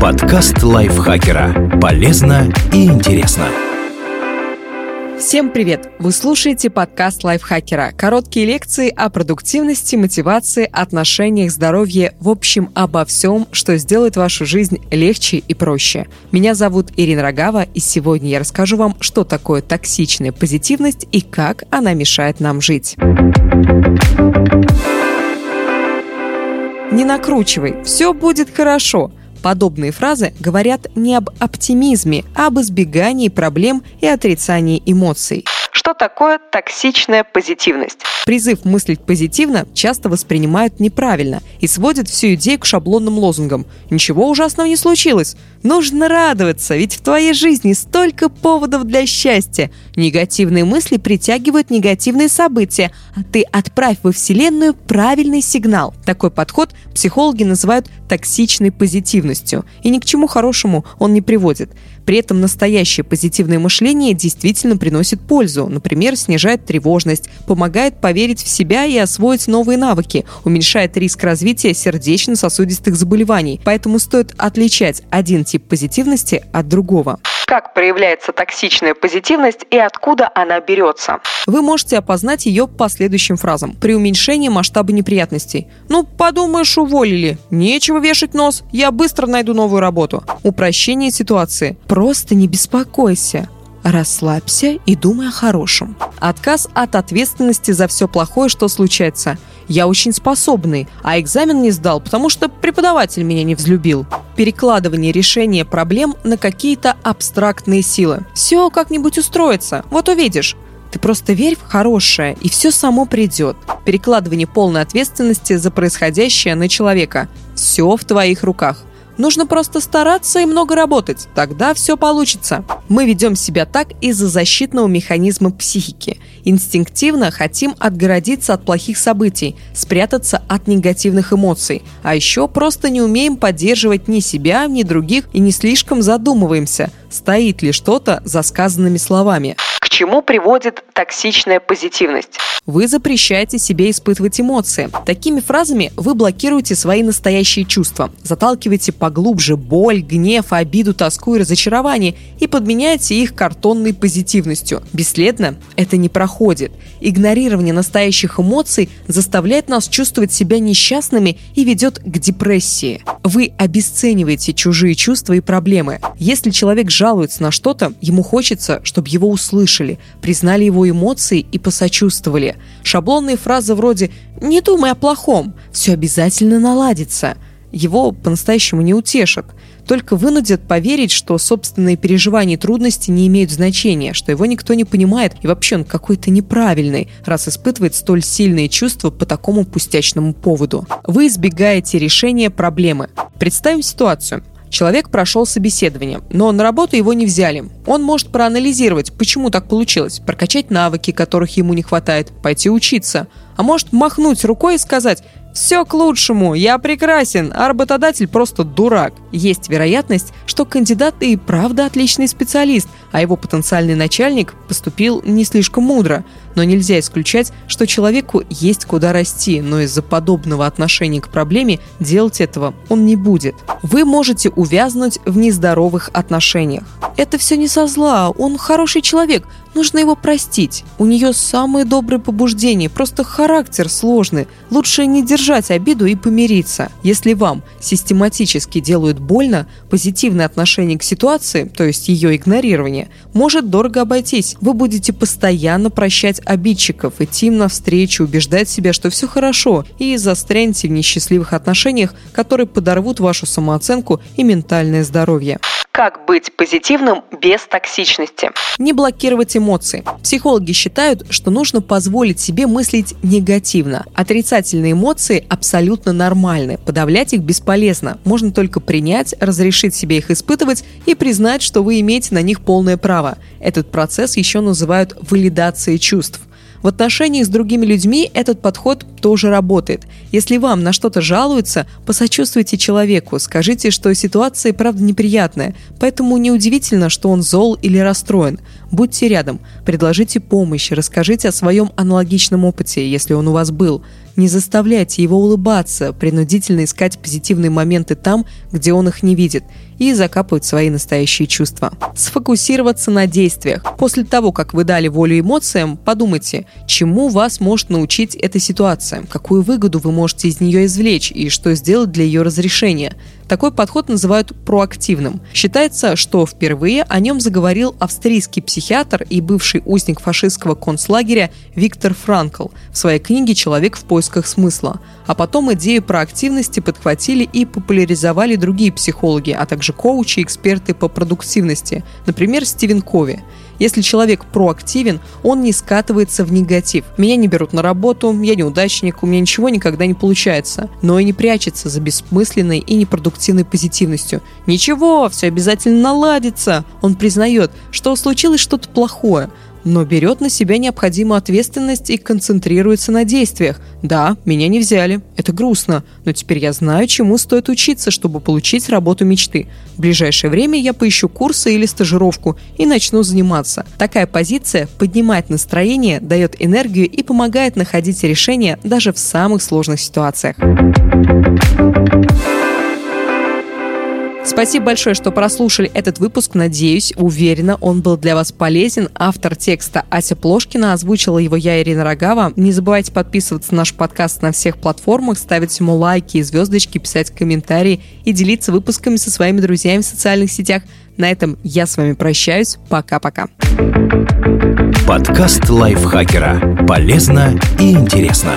Подкаст лайфхакера. Полезно и интересно. Всем привет! Вы слушаете подкаст лайфхакера. Короткие лекции о продуктивности, мотивации, отношениях, здоровье, в общем, обо всем, что сделает вашу жизнь легче и проще. Меня зовут Ирина Рогава, и сегодня я расскажу вам, что такое токсичная позитивность и как она мешает нам жить. Не накручивай, все будет хорошо. Подобные фразы говорят не об оптимизме, а об избегании проблем и отрицании эмоций. Что такое токсичная позитивность? Призыв мыслить позитивно часто воспринимают неправильно и сводят всю идею к шаблонным лозунгам. Ничего ужасного не случилось. Нужно радоваться, ведь в твоей жизни столько поводов для счастья. Негативные мысли притягивают негативные события, а ты отправь во Вселенную правильный сигнал. Такой подход психологи называют токсичной позитивностью, и ни к чему хорошему он не приводит. При этом настоящее позитивное мышление действительно приносит пользу, например, снижает тревожность, помогает поверить в себя и освоить новые навыки, уменьшает риск развития сердечно-сосудистых заболеваний. Поэтому стоит отличать один тип позитивности от другого. Как проявляется токсичная позитивность и откуда она берется? Вы можете опознать ее по следующим фразам. При уменьшении масштаба неприятностей. Ну, подумаешь, уволили. Нечего вешать нос. Я быстро найду новую работу. Упрощение ситуации. Просто не беспокойся. Расслабься и думай о хорошем. Отказ от ответственности за все плохое, что случается. Я очень способный, а экзамен не сдал, потому что преподаватель меня не взлюбил. Перекладывание решения проблем на какие-то абстрактные силы. Все как-нибудь устроится, вот увидишь. Ты просто верь в хорошее, и все само придет. Перекладывание полной ответственности за происходящее на человека. Все в твоих руках – Нужно просто стараться и много работать, тогда все получится. Мы ведем себя так из-за защитного механизма психики. Инстинктивно хотим отгородиться от плохих событий, спрятаться от негативных эмоций, а еще просто не умеем поддерживать ни себя, ни других и не слишком задумываемся, стоит ли что-то за сказанными словами. Чему приводит токсичная позитивность? Вы запрещаете себе испытывать эмоции. Такими фразами вы блокируете свои настоящие чувства, заталкиваете поглубже боль, гнев, обиду, тоску и разочарование и подменяете их картонной позитивностью. Бесследно это не проходит. Игнорирование настоящих эмоций заставляет нас чувствовать себя несчастными и ведет к депрессии. Вы обесцениваете чужие чувства и проблемы. Если человек жалуется на что-то, ему хочется, чтобы его услышали, признали его эмоции и посочувствовали. Шаблонные фразы вроде «не думай о плохом», «все обязательно наладится» его по-настоящему не утешат, только вынудят поверить, что собственные переживания и трудности не имеют значения, что его никто не понимает и вообще он какой-то неправильный, раз испытывает столь сильные чувства по такому пустячному поводу. Вы избегаете решения проблемы. Представим ситуацию. Человек прошел собеседование, но на работу его не взяли. Он может проанализировать, почему так получилось, прокачать навыки, которых ему не хватает, пойти учиться. А может махнуть рукой и сказать все к лучшему, я прекрасен, а работодатель просто дурак. Есть вероятность, что кандидат и правда отличный специалист, а его потенциальный начальник поступил не слишком мудро. Но нельзя исключать, что человеку есть куда расти, но из-за подобного отношения к проблеме делать этого он не будет. Вы можете увязнуть в нездоровых отношениях. Это все не со зла, он хороший человек, нужно его простить. У нее самые добрые побуждения, просто характер сложный. Лучше не держать обиду и помириться. Если вам систематически делают больно, позитивное отношение к ситуации, то есть ее игнорирование, может дорого обойтись. Вы будете постоянно прощать обидчиков, идти им навстречу, убеждать себя, что все хорошо, и застрянете в несчастливых отношениях, которые подорвут вашу самооценку и ментальное здоровье. Как быть позитивным без токсичности? Не блокировать эмоции. Психологи считают, что нужно позволить себе мыслить негативно. Отрицательные эмоции абсолютно нормальны. Подавлять их бесполезно. Можно только принять, разрешить себе их испытывать и признать, что вы имеете на них полное право. Этот процесс еще называют валидацией чувств. В отношениях с другими людьми этот подход тоже работает. Если вам на что-то жалуются, посочувствуйте человеку, скажите, что ситуация правда неприятная, поэтому неудивительно, что он зол или расстроен. Будьте рядом, предложите помощь, расскажите о своем аналогичном опыте, если он у вас был. Не заставляйте его улыбаться, принудительно искать позитивные моменты там, где он их не видит, и закапывать свои настоящие чувства. Сфокусироваться на действиях. После того, как вы дали волю эмоциям, подумайте, чему вас может научить эта ситуация, какую выгоду вы можете из нее извлечь и что сделать для ее разрешения. Такой подход называют проактивным. Считается, что впервые о нем заговорил австрийский психиатр и бывший узник фашистского концлагеря Виктор Франкл в своей книге «Человек в поисках смысла». А потом идею проактивности подхватили и популяризовали другие психологи, а также коучи и эксперты по продуктивности, например, Стивен Кови. Если человек проактивен, он не скатывается в негатив. Меня не берут на работу, я неудачник, у меня ничего никогда не получается. Но и не прячется за бессмысленной и непродуктивной позитивностью. Ничего, все обязательно наладится. Он признает, что случилось что-то плохое, но берет на себя необходимую ответственность и концентрируется на действиях. Да, меня не взяли, это грустно, но теперь я знаю, чему стоит учиться, чтобы получить работу мечты. В ближайшее время я поищу курсы или стажировку и начну заниматься. Такая позиция поднимает настроение, дает энергию и помогает находить решения даже в самых сложных ситуациях. Спасибо большое, что прослушали этот выпуск. Надеюсь, уверена, он был для вас полезен. Автор текста Ася Плошкина озвучила его я, Ирина Рогава. Не забывайте подписываться на наш подкаст на всех платформах, ставить ему лайки и звездочки, писать комментарии и делиться выпусками со своими друзьями в социальных сетях. На этом я с вами прощаюсь. Пока-пока. Подкаст лайфхакера. Полезно и интересно.